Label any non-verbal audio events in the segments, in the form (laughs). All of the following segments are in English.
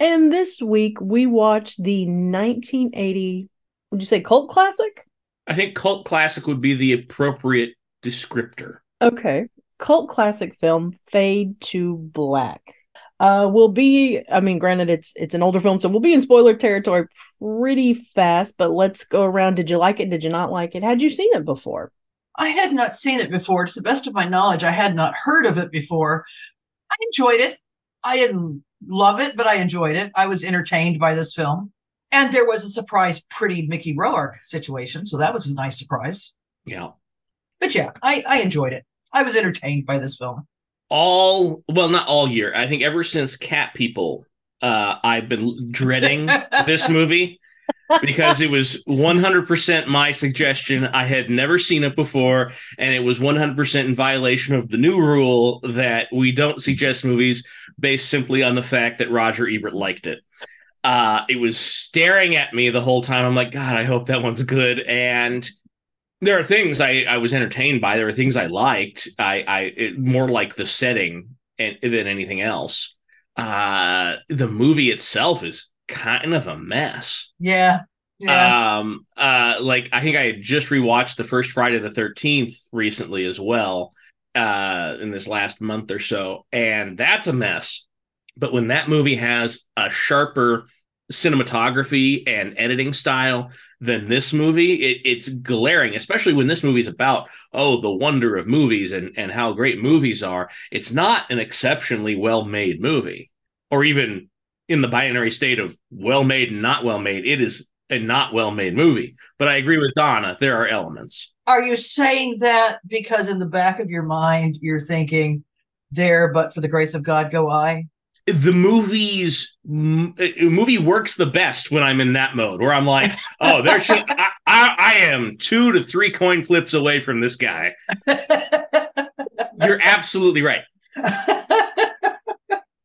And this week we watched the 1980, would you say cult classic? I think cult classic would be the appropriate descriptor. Okay, cult classic film Fade to Black. Uh, we'll be, I mean, granted, it's it's an older film, so we'll be in spoiler territory pretty fast. But let's go around. Did you like it? Did you not like it? Had you seen it before? I had not seen it before. To the best of my knowledge, I had not heard of it before. I enjoyed it. I didn't love it, but I enjoyed it. I was entertained by this film. And there was a surprise, pretty Mickey Rourke situation. So that was a nice surprise. Yeah. But yeah, I, I enjoyed it. I was entertained by this film. All well, not all year. I think ever since Cat People, uh, I've been dreading (laughs) this movie because it was 100% my suggestion. I had never seen it before, and it was 100% in violation of the new rule that we don't suggest movies based simply on the fact that Roger Ebert liked it. Uh, it was staring at me the whole time. I'm like, God, I hope that one's good. And there are things I, I was entertained by. There are things I liked. I, I it, more like the setting and, than anything else. Uh, the movie itself is kind of a mess. Yeah. Yeah. Um, uh, like I think I had just rewatched the first Friday the Thirteenth recently as well, uh, in this last month or so, and that's a mess. But when that movie has a sharper cinematography and editing style than this movie, it, it's glaring. Especially when this movie's about oh the wonder of movies and and how great movies are. It's not an exceptionally well made movie, or even in the binary state of well made and not well made. It is a not well made movie. But I agree with Donna. There are elements. Are you saying that because in the back of your mind you're thinking, there, but for the grace of God go I? The movie's m- movie works the best when I'm in that mode, where I'm like, (laughs) "Oh, there should I, I, I am two to three coin flips away from this guy." (laughs) You're absolutely right. (laughs)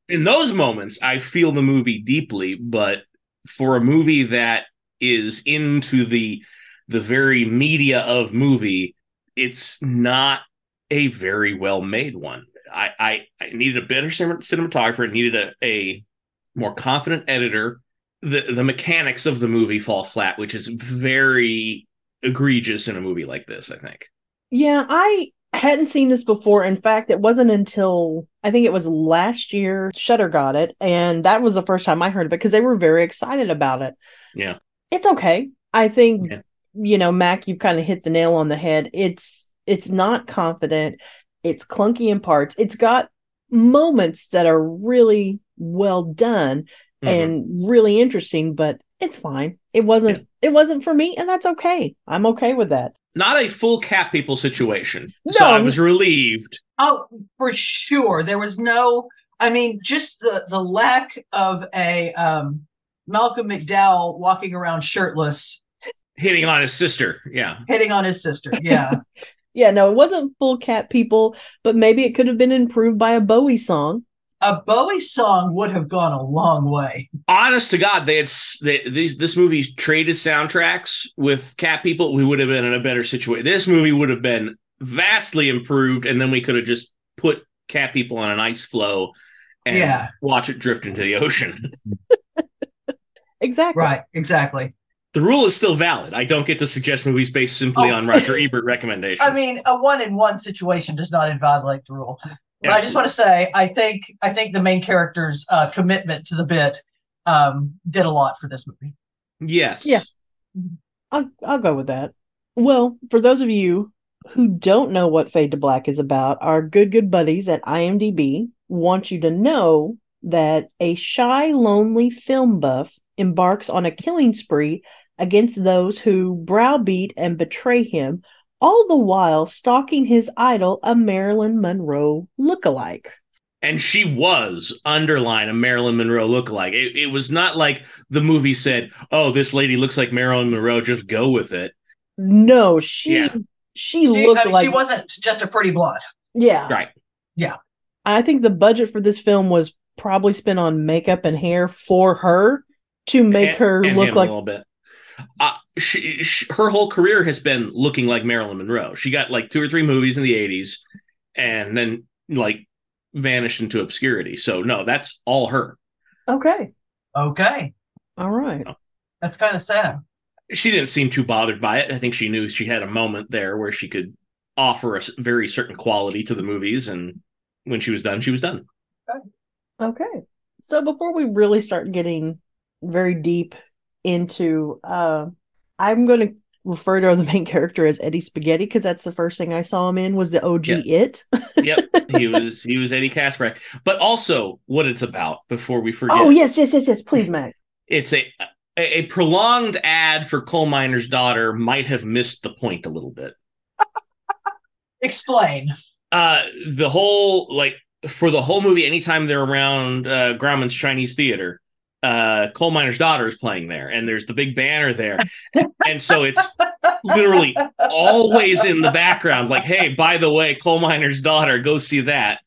In those moments, I feel the movie deeply, but for a movie that is into the the very media of movie, it's not a very well made one. I, I, I needed a better cin- cinematographer, needed a, a more confident editor. The the mechanics of the movie fall flat, which is very egregious in a movie like this, I think. Yeah, I hadn't seen this before. In fact, it wasn't until I think it was last year Shudder got it, and that was the first time I heard of it because they were very excited about it. Yeah. It's okay. I think Yeah. you know, Mac, you've kind of hit the nail on the head. It's it's not confident. It's clunky in parts. It's got moments that are really well done Mhm. and really interesting, but it's fine. It wasn't it wasn't for me, and that's okay. I'm okay with that. Not a full cat people situation. So No. I was relieved. Oh, for sure. There was no, I mean, just the the lack of a um Malcolm McDowell walking around shirtless, Hitting on his sister. Yeah. hitting on his sister. Yeah. (laughs) Yeah, no, it wasn't full cat people, but maybe it could have been improved by a Bowie song. A Bowie song would have gone a long way. honest to God, they had they, these this movie's traded soundtracks with Cat People. We would have been in a better situation. This movie would have been vastly improved, and then we could have just put Cat People on an ice floe and Yeah. watch it drift into the ocean. (laughs) Exactly. Right, exactly. the rule is still valid. I don't get to suggest movies based simply Oh. on Roger Ebert recommendations. (laughs) I mean, a one in one situation does not invalidate the rule. But I just want to say, I think I think the main character's uh, commitment to the bit um, did a lot for this movie. yes, Yeah. I'll, I'll go with that. Well, for those of you who don't know what Fade to Black is about, our good, good buddies at IMDb want you to know that a shy, lonely film buff embarks on a killing spree against those who browbeat and betray him, all the while stalking his idol, a Marilyn Monroe lookalike. And she was underline a Marilyn Monroe lookalike. It, it was not like the movie said, "Oh, this lady looks like Marilyn Monroe. Just go with it." No, she Yeah. she She, looked I mean, like she wasn't just a pretty blonde. yeah. Right. Yeah, I think the budget for this film was probably spent on makeup and hair for her to make And- her and look like a little bit. Uh, she, she, her whole career has been looking like Marilyn Monroe. She got like two or three movies in the '80s, and then like vanished into obscurity. So no, that's all her. okay. Okay. All right. That's kind of sad. She didn't seem too bothered by it. I think she knew she had a moment there where she could offer a very certain quality to the movies, and when she was done, she was done. Okay. So before we really start getting very deep into uh I'm going to refer to the main character as Eddie Spaghetti because that's the first thing I saw him in was the OG Yeah. It. Yep, he (laughs) was he was Eddie Kaspbrak. But also, what it's about before we forget. Oh yes, yes, yes, yes. Please, Mac. it's a, a a prolonged ad for coal miner's daughter might have missed the point a little bit. (laughs) Explain. Uh, the whole like for the whole movie, anytime they're around uh, Grauman's Chinese Theater, uh, coal miner's daughter is playing there, and there's the big banner there, and so it's literally always in the background. Like, hey, by the way, coal miner's daughter, go see that.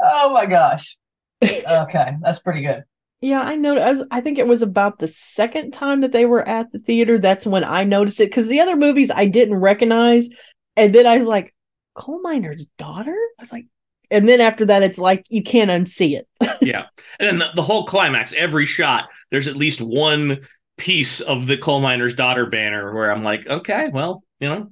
Oh my gosh. Okay, that's pretty good. Yeah, I know. I, I think it was about the second time that they were at the theater. That's when I noticed it because the other movies I didn't recognize, and then I was like, "Coal miner's daughter." I was like, and then after that, it's like you can't unsee it. (laughs) yeah and then the, the whole climax every shot there's at least one piece of the coal miner's daughter banner where i'm like okay well you know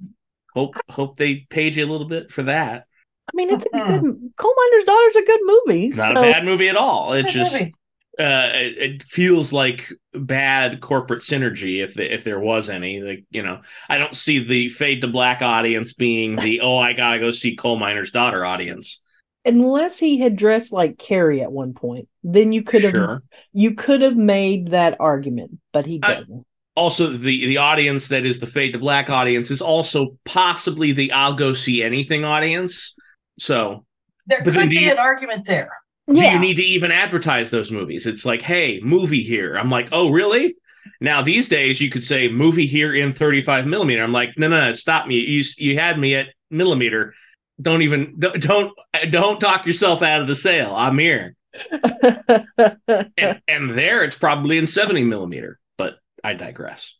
hope hope they paid you a little bit for that I mean, it's a good Coal miner's daughter's a good movie. not so- a bad movie at all it's just movie. uh it, it feels like bad corporate synergy if the, if there was any like you know i don't see the fade to black audience being the oh i gotta go see coal miner's daughter audience unless he had dressed like Carrie at one point, then you could have sure. you could have made that argument, but he doesn't. also the the audience that is the fade to black audience is also possibly the i'll go see anything audience. So There but then could be you- an argument there. do yeah, you need to even advertise those movies? It's like hey movie here. I'm like oh really? Now these days you could say movie here in 35 millimeter. I'm like no no, no stop me. You you had me at millimeter don't even don't don't, don't talk yourself out of the sale i'm here and, (laughs) and there it's probably in 70 millimeter but i digress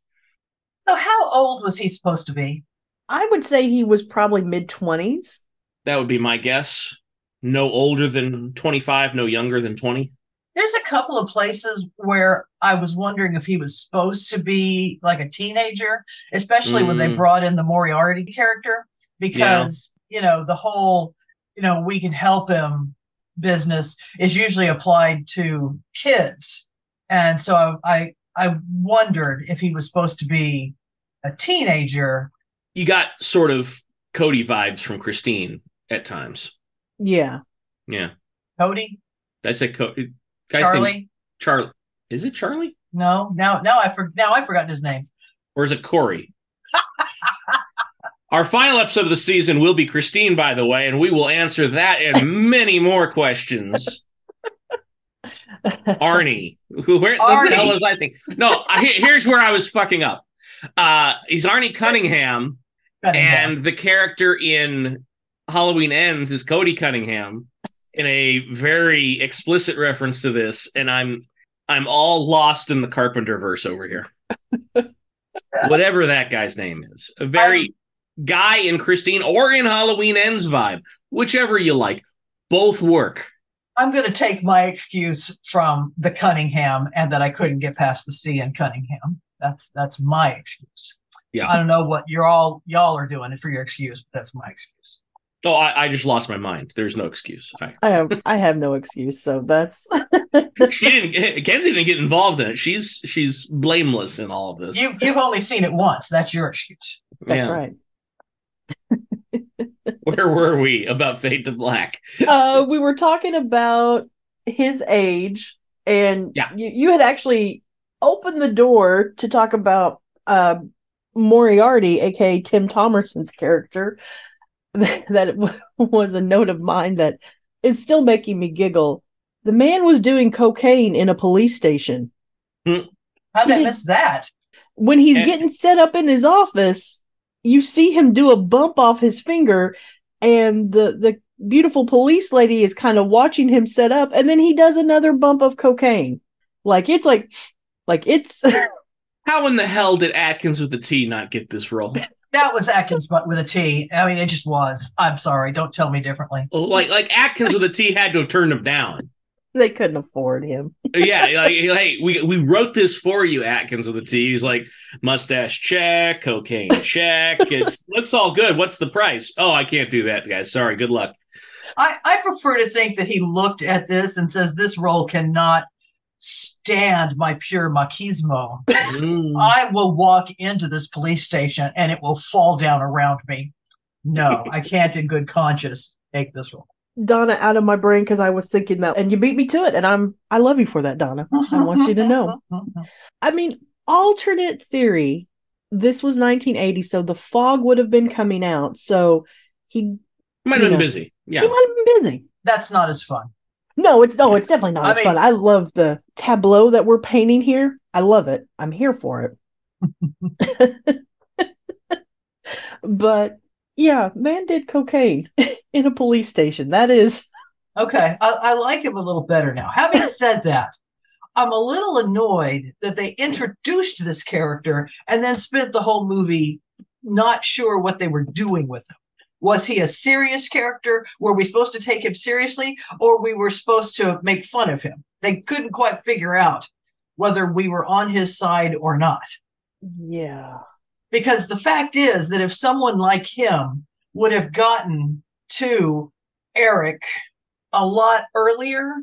So how old was he supposed to be? I would say he was probably mid twenties. That would be my guess. No older than 25, no younger than 20. There's a couple of places where I was wondering if he was supposed to be like a teenager, especially when they Mm. brought in the Moriarty character, because you know the whole you know we can help him business is usually applied to kids, and so I I i wondered if he was supposed to be a teenager. You got sort of Cody vibes from Christine at times. Yeah. Yeah. Cody, Did I say Cody? Guy's name's Charlie. Charlie. Is it Charlie? No, now now I for, now I've forgotten his name. Or is it Corey? (laughs) Our final episode of the season will be Christine, by the way, and we will answer that and (laughs) many more questions. Arnie. Who where what the hell was I thinking? No, I, here's where I was fucking up. Uh he's Arnie Cunningham, Cunningham. and the character in Halloween Ends is Cody Cunningham in a very explicit reference to this, and I'm I'm all lost in the Carpenter verse over here. (laughs) Whatever that guy's name is, a very guy in Christine or in Halloween Ends vibe, whichever you like, both work. I'm going to take my excuse from the Cunningham and that I couldn't get past the C in Cunningham. That's that's my excuse. Yeah. I don't know what you're all y'all are doing for your excuse, but that's my excuse. Oh, I, I just lost my mind. There's no excuse. I, I have I have no excuse, so that's (laughs) she didn't. Eh, Kenzi didn't get involved in it. She's she's blameless in all of this. You you've only seen it once. That's your excuse. that's Yeah. right. (laughs) Where were we about Fade to Black? uh we were talking about his age and Yeah. you, you had actually opened the door to talk about uh Moriarty, aka Tim Thomerson's character. (laughs) that w- was a note of mine that is still making me giggle. The man was doing cocaine in a police station. How did I miss that? When he's And- getting set up in his office, you see him do a bump off his finger, and the the beautiful police lady is kind of watching him set up, and then he does another bump of cocaine. Like it's like, like it's (laughs) How in the hell did Atkins with the T not get this role? (laughs) That was Atkins, but with a T. I mean, it just was. I'm sorry. Don't tell me differently. Oh, like like Atkins with a T had to have turned him down. They couldn't afford him. Yeah, (laughs) like hey, we we wrote this for you, Atkins with a T. He's like mustache check, cocaine (laughs) check. It's looks all good. What's the price? Oh, I can't do that, guys. Sorry. Good luck. I, I prefer to think that he looked at this and says, this role cannot stand my pure machismo. Mm. I will walk into this police station and it will fall down around me. No, I can't in good conscience take this role. Donna out of my brain because I was thinking that, and you beat me to it, and I'm I love you for that, Donna. I want you to know. (laughs) I mean, alternate theory. This was 1980, so the fog would have been coming out. So he Might have been Yeah. busy. Yeah. he might have been busy. That's not as fun. No, it's no, it's definitely not I as mean- fun. I love the tableau that we're painting here. I love it. I'm here for it. (laughs) (laughs) but yeah, man did cocaine (laughs) in a police station. That is Okay, I, I like him a little better now. Having (laughs) said that, I'm a little annoyed that they introduced this character and then spent the whole movie not sure what they were doing with him. Was he a serious character? Were we supposed to take him seriously or we were supposed to make fun of him? They couldn't quite figure out whether we were on his side or not. yeah. Because the fact is that if someone like him would have gotten to Eric a lot earlier,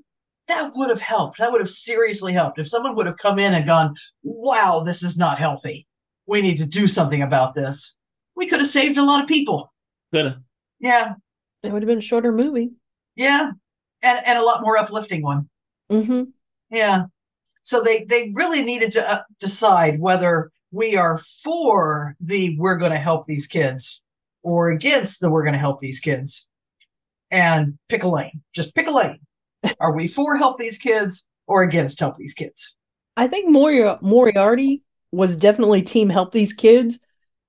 that would have helped. That would have seriously helped. If someone would have come in and gone, wow, this is not healthy. We need to do something about this. We could have saved a lot of people. Good. Yeah. It would have been a shorter movie. Yeah. And, and a lot more uplifting one. hmm Yeah. So they they really needed to uh, decide whether we are for the we're going to help these kids or against the we're going to help these kids. And pick a lane. Just pick a lane. (laughs) Are we for help these kids or against help these kids? I think Mori- Moriarty was definitely team help these kids.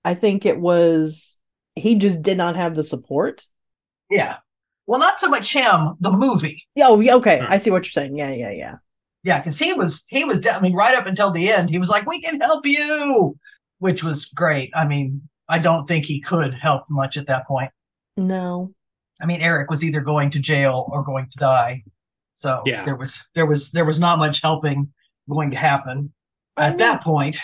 I think it was he just did not have the support. Yeah. Well, not so much him, the movie. Oh, yeah, okay. Hmm. I see what you're saying. Yeah, yeah, yeah. Yeah, because he was he was de- I mean, right up until the end, he was like, "We can help you," which was great. I mean, I don't think he could help much at that point. No. I mean, Eric was either going to jail or going to die. So Yeah. there was there was there was not much helping going to happen I at mean- that point.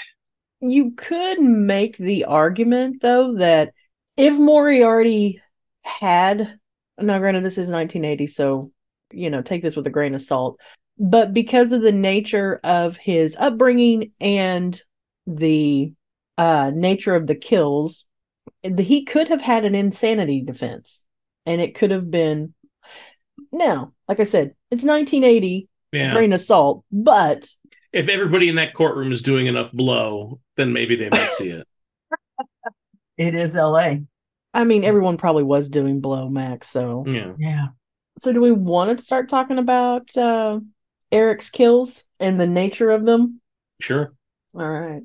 You could make the argument though that if Moriarty had now granted this is 1980, so you know, take this with a grain of salt. But because of the nature of his upbringing and the uh nature of the kills, the, he could have had an insanity defense. And it could have been now, like I said, it's 1980, Yeah. grain of salt, but If everybody in that courtroom is doing enough blow, then maybe they might see it. (laughs) It is L.A. I mean, everyone probably was doing blow, Max. So, Yeah. Yeah. so do we want to start talking about uh, Eric's kills and the nature of them? Sure. All right,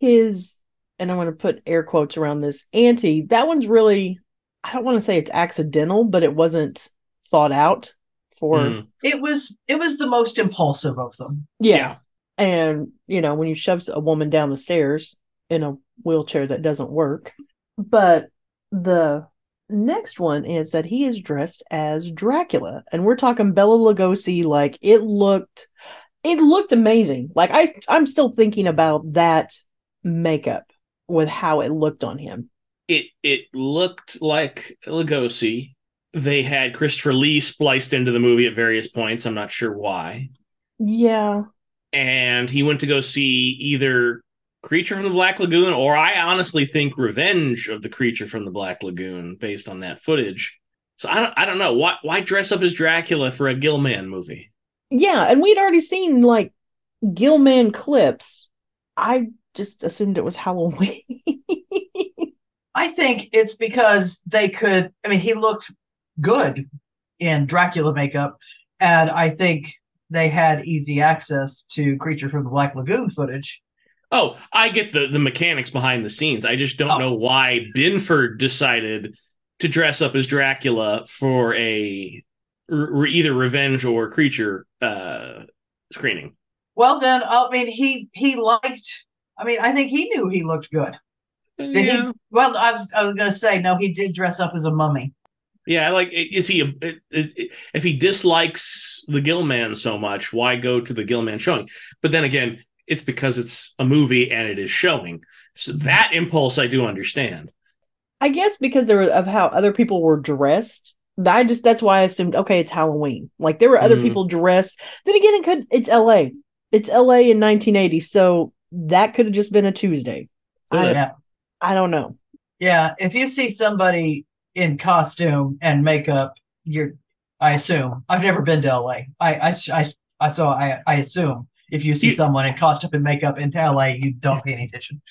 his and I'm going to put air quotes around this anti. That one's really, I don't want to say it's accidental, but it wasn't thought out for Mm. It was it was the most impulsive of them. yeah. And you know, when you shove a woman down the stairs in a wheelchair that doesn't work, but the next one is that he is dressed as Dracula, and we're talking Bela Lugosi. Like it looked, it looked amazing. Like I, I'm still thinking about that makeup with how it looked on him. It it looked like Lugosi. They had Christopher Lee spliced into the movie at various points. I'm not sure why. Yeah, And he went to go see either Creature from the Black Lagoon or I honestly think Revenge of the Creature from the Black Lagoon based on that footage. So I don't I don't know. Why why dress up as Dracula for a Gillman movie? yeah, and we'd already seen like Gillman clips. I just assumed it was Halloween. (laughs) I think it's because they could. I mean, he looked good in Dracula makeup, and I think they had easy access to Creature from the Black Lagoon footage. Oh, I get the the mechanics behind the scenes. I just don't Oh. know why Binford decided to dress up as Dracula for a r- either revenge or creature uh screening. Well, then, I mean, he he liked. I mean, I think he knew he looked good. Did he? Well, I was I was going to say no. He did dress up as a mummy. Yeah, like is he a, is, if he dislikes the Gillman so much, why go to the Gillman showing? But then again, it's because it's a movie and it is showing. So that impulse I do understand. I guess because there were, of how other people were dressed. I just that's why I assumed okay, it's Halloween. Like there were other Mhm. people dressed. Then again, it could it's L.A. It's L.A. in 1980, so that could have just been a Tuesday. I, Yeah. I don't know. Yeah, if you see somebody in costume and makeup, you're. I assume I've never been to LA. I I I, I so I I assume if you see You- someone in costume and makeup in LA, you don't pay any attention.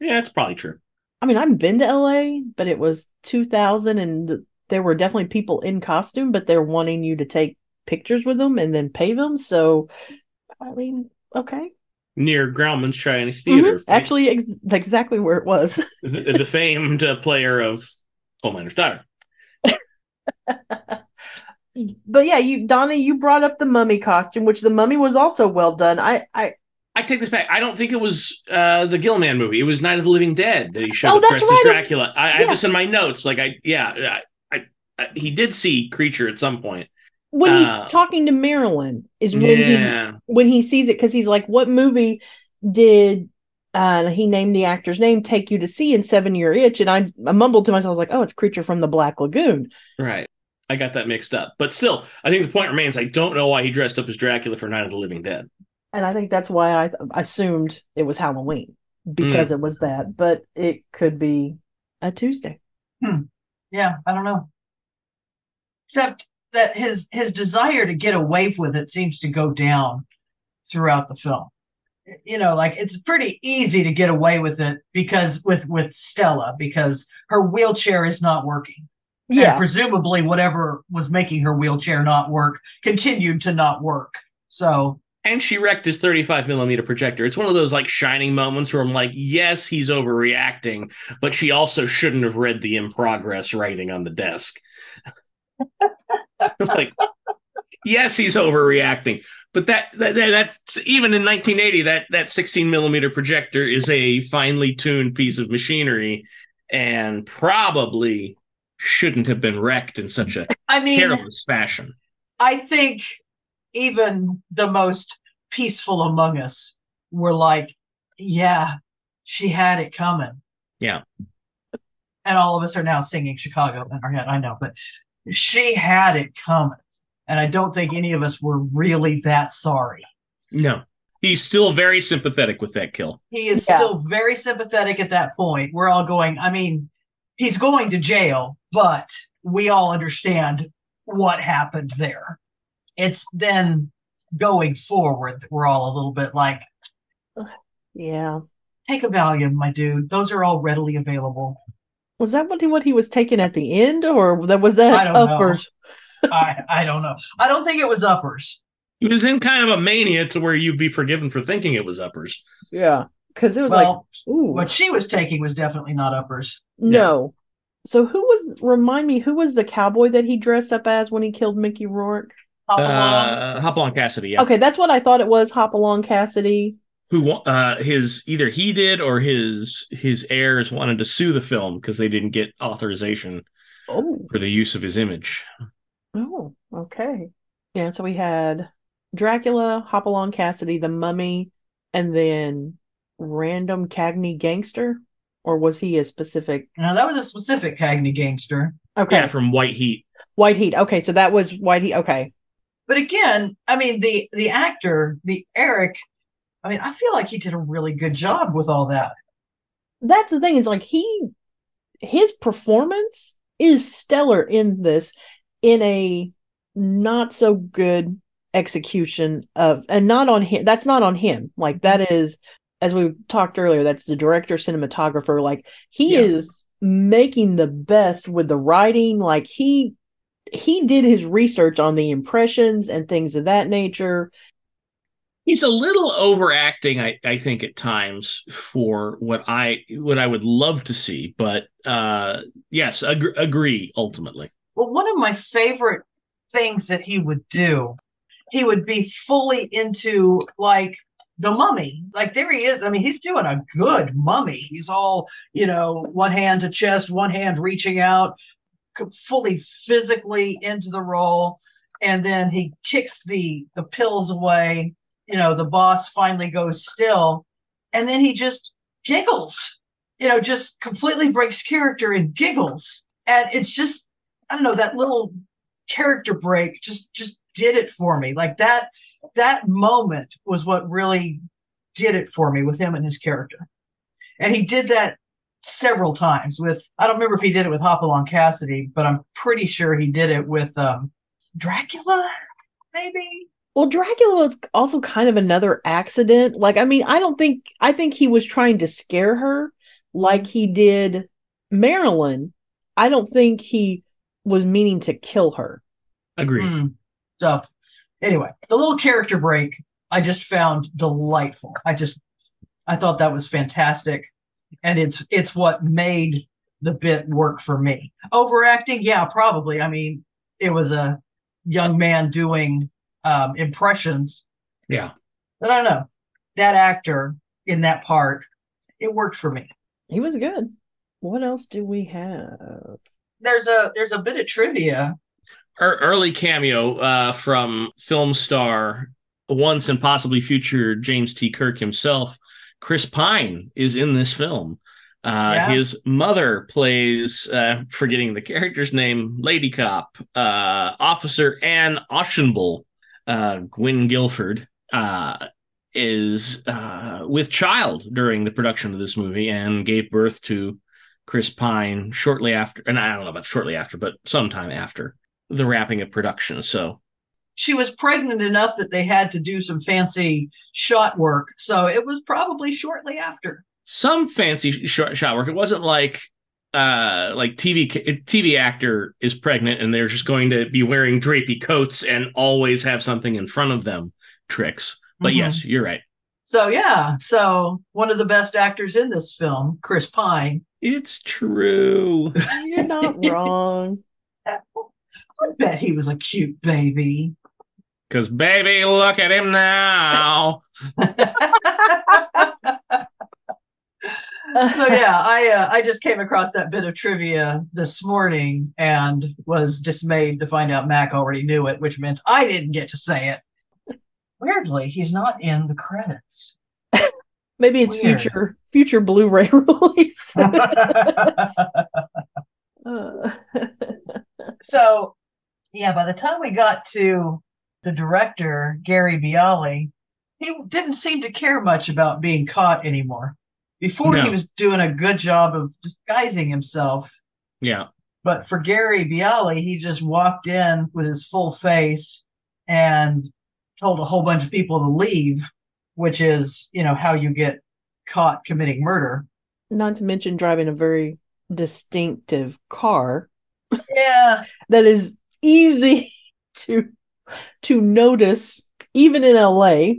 Yeah, it's probably true. I mean, I've been to LA, but it was 2000 and th- there were definitely people in costume, but they're wanting you to take pictures with them and then pay them. So, I mean, okay. Near Grauman's Chinese Theater, Mhm. Actually, ex- exactly where it was. the, the famed uh, player of Coal Miner's Daughter. (laughs) but yeah, you, Donna, you brought up the mummy costume, which the mummy was also well done. I, I, I take this back. I don't think it was uh, the Gillman movie. It was Night of the Living Dead that he showed Oh, up dressed as. Dracula. I, I have this in my notes. Like I, yeah, I, I, he did see creature at some point. when Uh, he's talking to Marilyn is when he when he sees it because he's like, "What movie did uh, he named the actor's name take you to see in Seven Year Itch?" And I, I mumbled to myself, I was like, "Oh, it's Creature from the Black Lagoon." right. I got that mixed up. But still, I think the point remains. I don't know why he dressed up as Dracula for Night of the Living Dead. And I think that's why I th- assumed it was Halloween Hmm. because it was that, but it could be a Tuesday. Yeah, I don't know. Except that his his desire to get away with it seems to go down throughout the film. You know, like it's pretty easy to get away with it because with with Stella because her wheelchair is not working. And Yeah, presumably whatever was making her wheelchair not work continued to not work. So And she wrecked his 35 millimeter projector. It's one of those like shining moments where I'm like, yes, he's overreacting, but she also shouldn't have read the in progress writing on the desk. (laughs) like, yes, he's overreacting, but that, that, that that's even in 1980, that that 16 millimeter projector is a finely tuned piece of machinery, and probably shouldn't have been wrecked in such a (laughs) I mean careless fashion. I think even the most peaceful among us were like, yeah, she had it coming. Yeah. And all of us are now singing Chicago in our head. I know, but she had it coming. And I don't think any of us were really that sorry. No, he's still very sympathetic with that kill. He is Yeah. still very sympathetic at that point. We're all going, I mean, he's going to jail, but we all understand what happened there. It's then going forward that we're all a little bit like, yeah. take a Valium, my dude. Those are all readily available. Was that what he what he was taking at the end, or that was that I don't know. uppers? (laughs) I, I don't know. I don't think it was uppers. He was in kind of a mania to where you'd be forgiven for thinking it was uppers. Yeah, because it was Well, like, ooh, what she was taking was definitely not uppers. no. So who was? Remind me, who was the cowboy that he dressed up as when he killed Mickey Rourke? Hop along. Uh, Hopalong Cassidy, yeah. Okay, that's what I thought it was. Hopalong Cassidy. Who uh his either he did or his his heirs wanted to sue the film because they didn't get authorization Oh, for the use of his image. oh, okay. Yeah, so we had Dracula, Hopalong Cassidy, the Mummy, and then random Cagney gangster, or was he a specific? Now that was a specific Cagney gangster. Okay, Yeah, from White Heat. White Heat. Okay, so that was White Heat. Okay, But again, I mean the the actor, the Eric, I mean, I feel like he did a really good job with all that. that's the thing. Is like he, his performance is stellar in this, in a not so good execution of, and not on him. That's not on him. Like that is, as we talked earlier, that's the director, cinematographer. Like he Yeah. is making the best with the writing. Like he he did his research on the impressions and things of that nature. He's a little overacting, I, I think, at times for what I what I would love to see. But uh, yes, ag- agree. Ultimately, Well, one of my favorite things that he would do, he would be fully into like the mummy. Like there he is. I mean, he's doing a good mummy. He's all, you know, one hand to chest, one hand reaching out, fully physically into the role. And then he kicks the the pills away. You know, the boss finally goes still. And then he just giggles, you know, just completely breaks character and giggles. And it's just I don't know that little character break just just did it for me. Like that that moment was what really did it for me with him and his character. And he did that several times with I don't remember if he did it with Hopalong Cassidy, but I'm pretty sure he did it with um Dracula maybe. Well, Dracula was also kind of another accident. Like, I mean, I don't think I think he was trying to scare her like he did Marilyn. I don't think he was meaning to kill her. agree. Hmm. So anyway, the little character break I just found delightful. I just I thought that was fantastic. And it's it's what made the bit work for me. Overacting, yeah, probably. I mean, it was a young man doing um impressions. Yeah, But I don't know. That actor in that part, it worked for me. He was good. What else do we have? There's a there's a bit of trivia. Early cameo uh, from film star, once and possibly future James T. Kirk himself. Chris Pine is in this film. Uh, Yeah. His mother plays, uh, forgetting the character's name, Lady Cop, uh, Officer Anne Auchenbull. Uh, Gwynne Gilford uh, is uh, with child during the production of this movie and gave birth to Chris Pine shortly after, and I don't know about shortly after, but sometime after the wrapping of production. So She was pregnant enough that they had to do some fancy shot work. So it was probably shortly after. some fancy shot, shot work. It wasn't like uh like TV TV actor is pregnant and they're just going to be wearing drapey coats and always have something in front of them tricks. But Mhm. yes, you're right. So yeah, so one of the best actors in this film, Chris Pine. It's true. You're not (laughs) wrong. I bet he was a cute baby. Cause baby, look at him now. so yeah, I uh, I just came across that bit of trivia this morning and was dismayed to find out Mac already knew it, which meant I didn't get to say it. Weirdly, he's not in the credits. (laughs) Maybe it's Weird. future future Blu-ray (laughs) release. (laughs) Uh, so yeah, by the time we got to the director, Gary Bialy, he didn't seem to care much about being caught anymore. Before he was doing a good job of disguising himself, Yeah. but for Gary Bialy, he just walked in with his full face and told a whole bunch of people to leave, which is, you know, how you get caught committing murder. not to mention driving a very distinctive car Yeah, (laughs) that is easy (laughs) to to notice even in LA.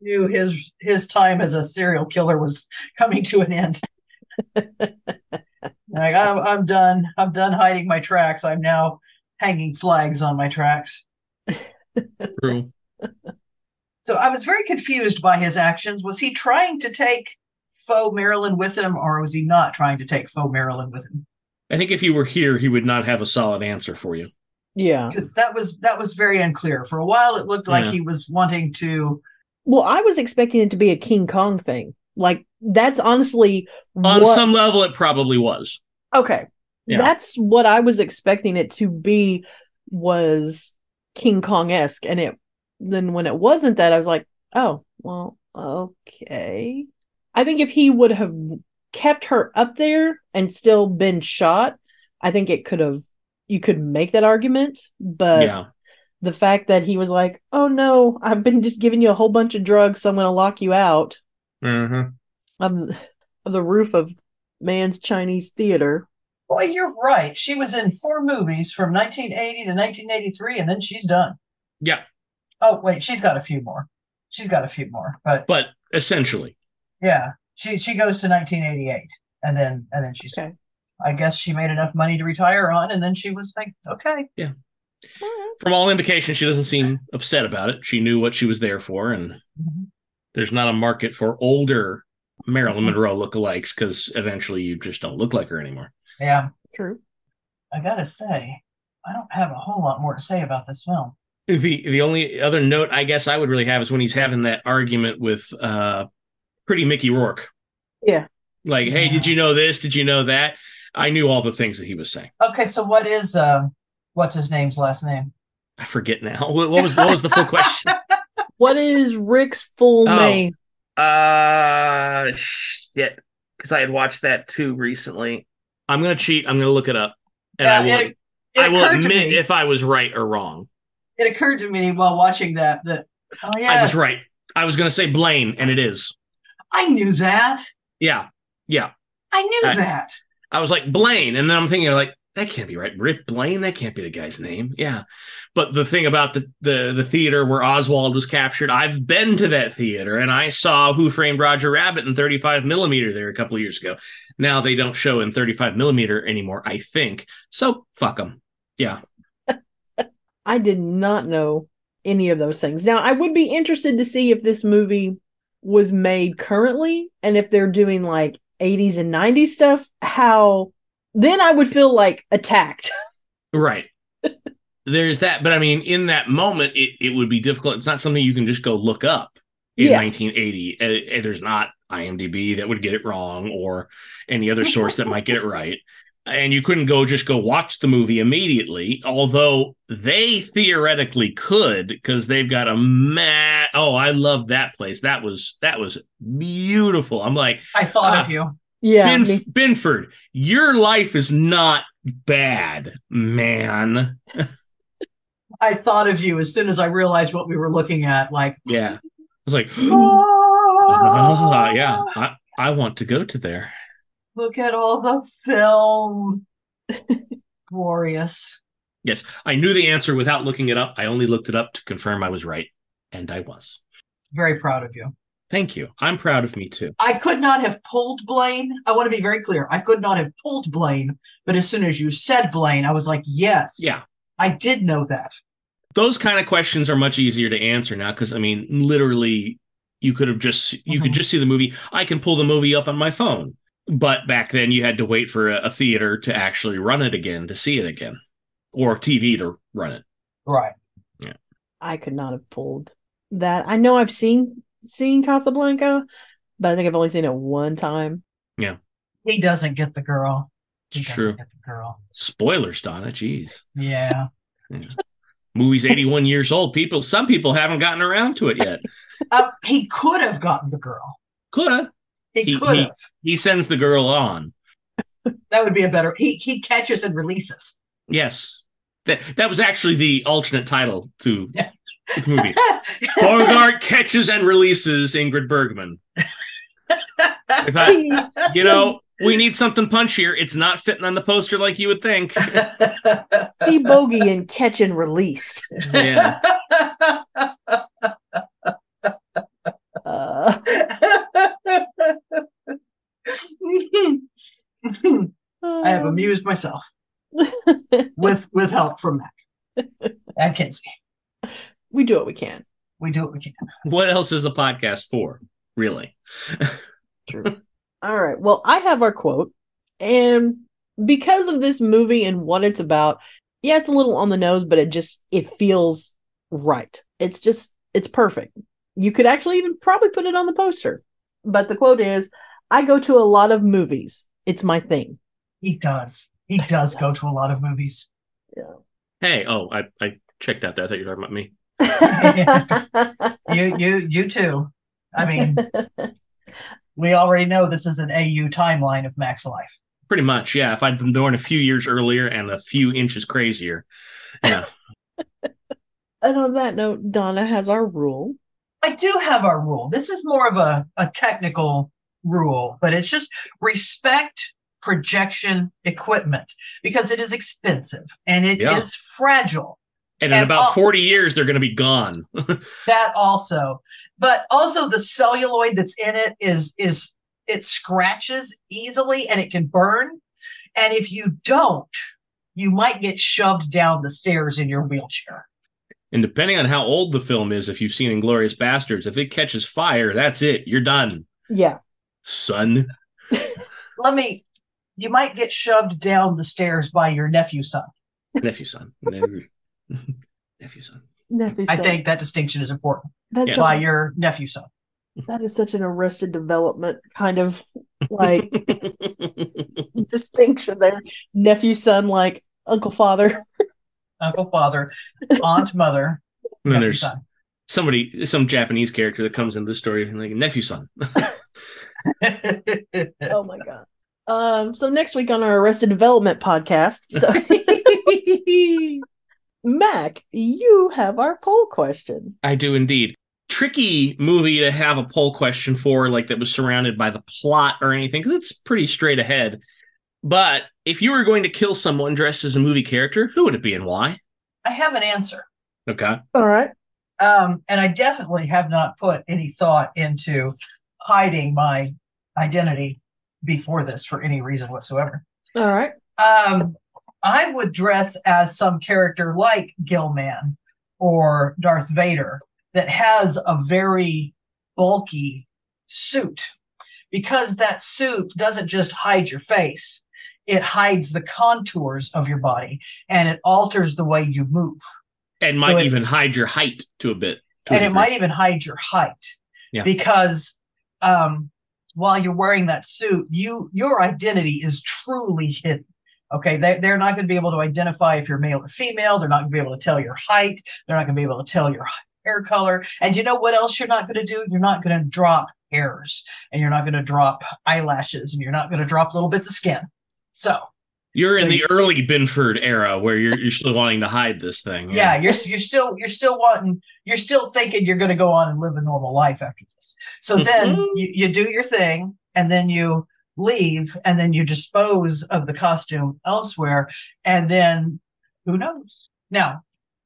knew his his time as a serial killer was coming to an end. (laughs) like I'm, I'm done. I'm done hiding my tracks. I'm now hanging flags on my tracks. True. So I was very confused by his actions. Was he trying to take faux Marilyn with him, or was he not trying to take faux Marilyn with him? I think if he were here, he would not have a solid answer for you. Yeah. Because that was that was very unclear. For a while, it looked like Yeah. he was wanting to. Well, I was expecting it to be a King Kong thing. Like that's honestly On what- some level, it probably was. Okay. Yeah. That's what I was expecting it to be was King Kong esque. And it then when it wasn't that, I was like, oh, well, okay. I think if he would have kept her up there and still been shot, I think it could have you could make that argument. But yeah. the fact that he was like, Oh no, I've been just giving you a whole bunch of drugs, so I'm gonna lock you out hmm on, on the roof of man's Chinese theater. Boy, you're right. She was in four movies from 1980 to 1983, and then she's done. Yeah, Oh, wait, she's got a few more. She's got a few more, but but essentially, yeah, she she goes to 1988, and then and then she's. Okay. I guess she made enough money to retire on, and then she was like, okay, All right. from all indications, she doesn't seem upset about it. She knew what she was there for, and Mhm. there's not a market for older Marilyn Monroe lookalikes because eventually you just don't look like her anymore. yeah. True. I gotta say, I don't have a whole lot more to say about this film. The the only other note I guess I would really have is when he's having that argument with uh pretty Mickey Rourke. Yeah. Like, hey, Yeah. did you know this? Did you know that? I knew all the things that he was saying. Okay, so what is um, what's his name's last name? I forget now. What, what was what was the full question? (laughs) What is Rick's full Oh. name? Uh shit. Because I had watched that too recently. I'm gonna cheat. I'm gonna look it up. And I will it, it I will admit if I was right or wrong. it occurred to me while watching that that oh yeah, I was right. I was gonna say Blaine, and it is. I knew that. Yeah. Yeah. I knew I- that. I was like Blaine, and then I'm thinking like that can't be right. Rick Blaine, that can't be the guy's name. Yeah, but the thing about the the the theater where Oswald was captured, I've been to that theater, and I saw Who Framed Roger Rabbit in 35 millimeter there a couple of years ago. Now they don't show in 35 millimeter anymore, I think. So fuck them. Yeah, (laughs) I did not know any of those things. Now, I would be interested to see if this movie was made currently and if they're doing like 80s and 90s stuff, how then I would feel like attacked. (laughs) right. There's that, but I mean, in that moment, it, it would be difficult. It's not something you can just go look up in Yeah. 1980. Uh, there's not IMDb that would get it wrong or any other source that might get it right. And you couldn't go just go watch the movie immediately, although they theoretically could because they've got a ma Oh, I love that place. That was that was beautiful. I'm like, I thought Ah. of you. Yeah. Binf- me- Binford, your life is not bad, man. (laughs) I thought of you as soon as I realized what we were looking at. Like, Yeah. I was like, oh, (gasps) (gasps) ah, yeah, I, I want to go to there. Look at all the film. Glorious. Yes, I knew the answer without looking it up. I only looked it up to confirm I was right, and I was. Very proud of you. Thank you. I'm proud of me too. I could not have pulled Blaine. I want to be very clear. I could not have pulled Blaine, but as soon as you said Blaine, I was like, yes. Yeah. I did know that. Those kind of questions are much easier to answer now because I mean, literally, you could have just you could Mhm. just see the movie. I can pull the movie up on my phone, but back then you had to wait for a, a theater to actually run it again to see it again, or TV to run it. Right. Yeah. I could not have pulled that. I know I've seen seen Casablanca, but I think I've only seen it one time. Yeah. He doesn't get the girl. He true. get the girl. Spoilers, Donna. Jeez. Yeah. (laughs) Yeah. Movie's 81 years old. People, some people haven't gotten around to it yet. (laughs) Uh, he could have gotten the girl. Could He, He- could he- have. he sends the girl on? That would be a better. He he catches and releases. Yes, that that was actually the alternate title to the movie. (laughs) Bogart catches and releases Ingrid Bergman. If I, you know, we need something punchier. It's not fitting on the poster like you would think. (laughs) See bogey and catch and release. Yeah. (laughs) Uh, (laughs) I have um, amused myself (laughs) with with help from Mac and Kenzi. we do what we can. We do what we can. What else is the podcast for? Really? (laughs) True. All right. Well, I have our quote. And because of this movie and what it's about, yeah, it's a little on the nose, but it just it feels right. It's just it's perfect. You could actually even probably put it on the poster. But the quote is, I go to a lot of movies. It's my thing. He does. He (laughs) does go to a lot of movies. Yeah. Hey, oh, I, I checked out that. I thought you were talking about me. (laughs) You you you too. I mean, we already know this is an AU timeline of Mac's life. Pretty much, yeah. If I'd been born a few years earlier and a few inches crazier, yeah. (laughs) and on that note, Donna has our rule. I do have our rule. This is more of a, a technical rule, but it's just respect projection equipment because it is expensive and it is Yeah. fragile. And in about all- 40 years, they're going to be gone. (laughs) That also, but also the celluloid that's in it is is it scratches easily and it can burn. And if you don't, you might get shoved down the stairs in your wheelchair. And depending on how old the film is, if you've seen Inglourious Basterds, if it catches fire, that's it. You're done, Yeah. Son. Let me. You might get shoved down the stairs by your nephew son. Nephew, son. Nephew, son. Nephew son. I think that distinction is important. that's Yes. such- By your nephew son. that is such an arrested development kind of like (laughs) distinction there. Nephew, son, like uncle, father. Uncle, father, aunt, mother. And then there's son. somebody, some Japanese character that comes into the story, and like nephew, son. (laughs) Oh my god. Um. So next week on our Arrested Development podcast, so (laughs) Mac, you have our poll question. I do indeed. Tricky movie to have a poll question for, like that was surrounded by the plot or anything, because it's pretty straight ahead. But if you were going to kill someone dressed as a movie character, who would it be and why? I have an answer. Okay. All right. Um, and I definitely have not put any thought into hiding my identity before this for any reason whatsoever. All right. Um, I would dress as some character like Gillman or Darth Vader that has a very bulky suit because that suit doesn't just hide your face, it hides the contours of your body and it alters the way you move. And So might it- even hide your height to a bit. to a and it might even hide your height Yeah. because um while you're wearing that suit you your identity is truly hidden okay? They, they're not going to be able to identify if you're male or female. They're not going to be able to tell your height. They're not going to be able to tell your hair color. And you know what else you're not going to do? You're not going to drop hairs and you're not going to drop eyelashes and you're not going to drop little bits of skin. So You're in the early Binford era where you're you're still wanting to hide this thing. yeah you're you're still you're still wanting you're still thinking you're going to go on and live a normal life after this. So then Mhm. you, you do your thing and then you leave and then you dispose of the costume elsewhere and then who knows? Now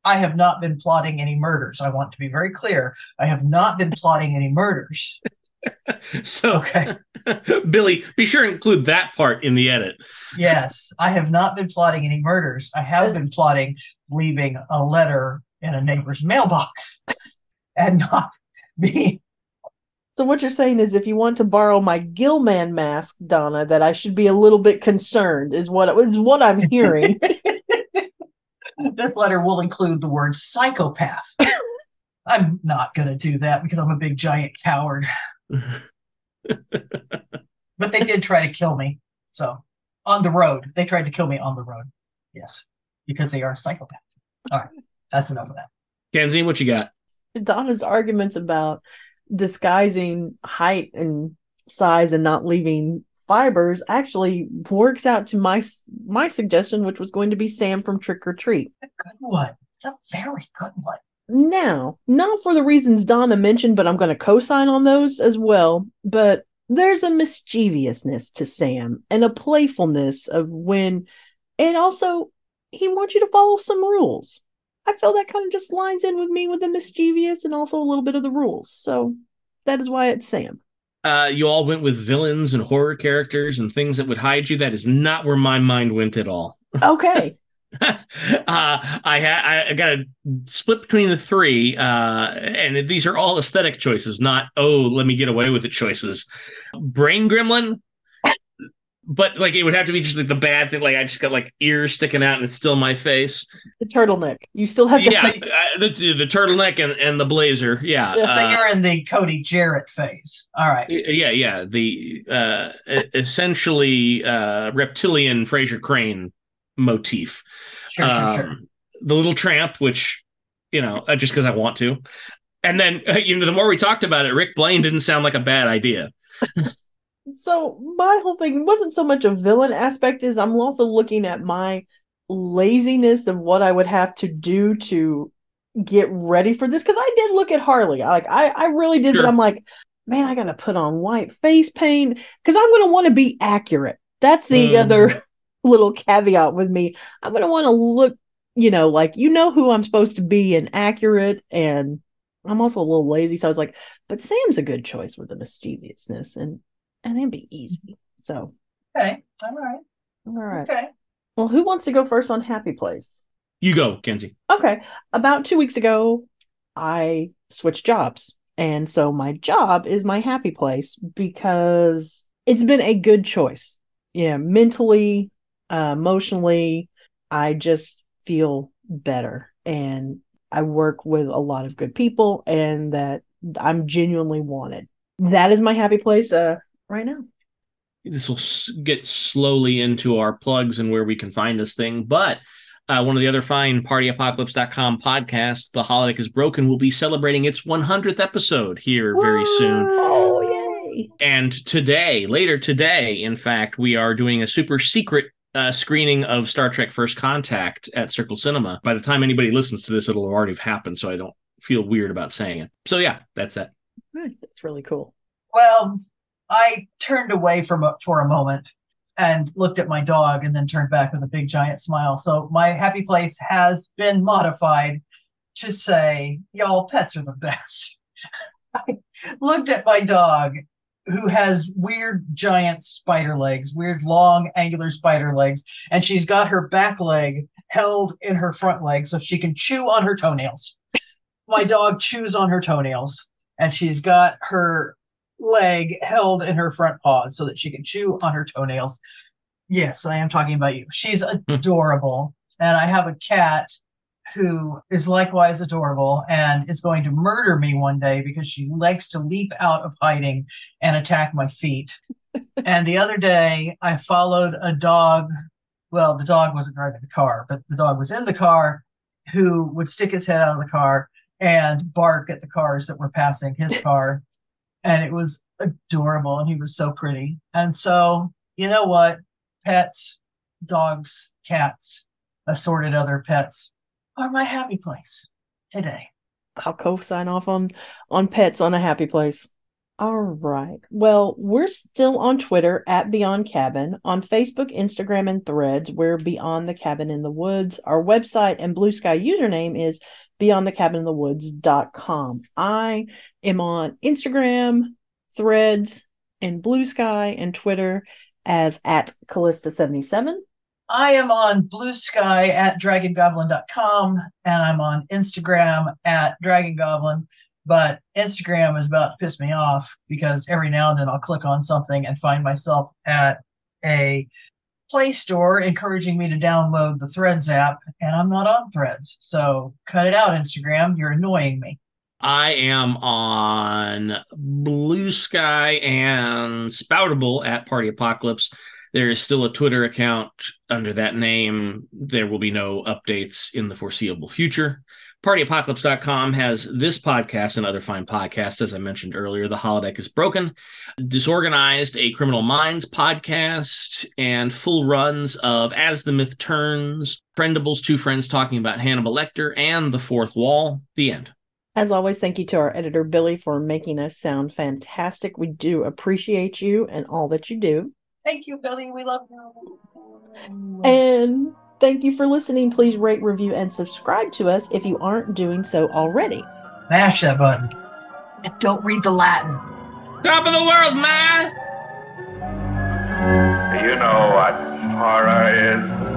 i have not been plotting any murders. I want to be very clear. I have not been plotting any murders (laughs) (laughs) So okay (laughs) Billy, be sure to include that part in the edit. yes i have not been plotting any murders i have been plotting leaving a letter in a neighbor's mailbox (laughs) and not being So what you're saying is, if you want to borrow my Gillman mask, Donna, that I should be a little bit concerned, is what is what I'm hearing. this letter will include the word psychopath. I'm not going to do that because I'm a big giant coward. (laughs) But they did try to kill me. So on the road, they tried to kill me on the road. Yes, because they are psychopaths. All right, that's enough of that. Kenzi, what you got? Donna's arguments about disguising height and size and not leaving fibers actually works out to my my suggestion, which was going to be Sam from Trick or Treat. A good one. It's a very good one. Now, not for the reasons Donna mentioned, but I'm going to co-sign on those as well. But there's a mischievousness to Sam and a playfulness of when, and also he wants you to follow some rules. I feel that kind of just lines in with me with the mischievous and also a little bit of the rules. So that is why it's Sam. Uh, you all went with villains and horror characters and things that would hide you. That is not where my mind went at all. (laughs) Okay. (laughs) uh, I ha- I got to split between the three, uh, and these are all aesthetic choices, not oh, let me get away with it choices. Brain Gremlin, but like it would have to be just like the bad thing. Like I just got like ears sticking out, and it's still my face. the turtleneck. You still have to Yeah, say uh, the, the the turtleneck and, and the blazer. Yeah, Yeah, so uh, you're in the Cody Jarrett phase. All right. yeah, yeah. The uh, essentially uh, reptilian Frasier Crane motif. Sure, sure, sure. Um, the little tramp, which you know, uh, just because I want to. And then uh, you know, the more we talked about it, Rick Blaine didn't sound like a bad idea. (laughs) so my whole thing wasn't so much a villain aspect is i'm also looking at my laziness of what i would have to do to get ready for this because i did look at harley like i i really did Sure. but i'm like man i gotta put on white face paint because i'm gonna want to be accurate That's the Um. other little caveat with me. I'm going to want to look, you know, like, you know, who I'm supposed to be and accurate. And I'm also a little lazy. So I was like, but Sam's a good choice with the mischievousness and, and it'd be easy. Mm-hmm. So, Okay. All right. all right. Okay. Well, who wants to go first on Happy Place? You go, Kenzi. Okay. About two weeks ago, I switched jobs. And so my job is my happy place because it's been a good choice. Yeah, mentally, uh, emotionally, I just feel better. And I work with a lot of good people and that I'm genuinely wanted. That is my happy place uh, right now. This will get slowly into our plugs and where we can find this thing. But uh, one of the other fine partyapocalypse.com podcasts, The Holodeck is Broken, will be celebrating its 100th episode here very soon. Oh, yay. And today, later today, in fact, we are doing a super secret uh, screening of Star Trek First Contact at Circle Cinema. By the time anybody listens to this, it'll already have happened, so I don't feel weird about saying it. So, yeah, that's it. Good. That's really cool. Well, I turned away from a, for a moment and looked at my dog and then turned back with a big giant smile. So my happy place has been modified to say, y'all, pets are the best. (laughs) I looked at my dog who has weird giant spider legs, weird long angular spider legs, and she's got her back leg held in her front leg so she can chew on her toenails. My dog chews on her toenails, and she's got her leg held in her front paws so that she can chew on her toenails. Yes, I am talking about you. She's hmm. adorable. and I have a cat who is likewise adorable and is going to murder me one day because she likes to leap out of hiding and attack my feet. (laughs) and the other day, I followed a dog. Well, the dog wasn't driving the car, but the dog was in the car who would stick his head out of the car and bark at the cars that were passing his (laughs) car and it was adorable and he was so pretty and so you know what pets dogs cats assorted other pets are my happy place today I'll co-sign off on on pets on a happy place. All right. Well, we're still on Twitter at Beyond Cabin, on Facebook, Instagram, and Threads. We're Beyond the Cabin in the Woods. Our website and Blue Sky username is beyondthecabininthewoods.com. I am on Instagram, Threads, and Blue Sky and Twitter as at Callista77. I am on blue sky at dragongoblin.com and i'm on instagram at dragongoblin but instagram is about to piss me off because every now and then i'll click on something and find myself at a Play Store encouraging me to download the Threads app, and I'm not on Threads. So cut it out, Instagram. You're annoying me. I am on Blue Sky and Spoutable at Party Apocalypse. There is still a Twitter account under that name. There will be no updates in the foreseeable future. PartyApocalypse.com has this podcast and other fine podcasts. As I mentioned earlier, The Holodeck is Broken, Disorganized, a Criminal Minds podcast, and full runs of As the Myth Turns, Friendables, Two Friends Talking About Hannibal Lecter, and The Fourth Wall. The end. As always, thank you to our editor, Billy, for making us sound fantastic. We do appreciate you and all that you do. Thank you, Billy. We love you. And thank you for listening. Please rate, review, and subscribe to us if you aren't doing so already. Mash that button. And don't read the Latin. Top of the world, man! You know what horror is?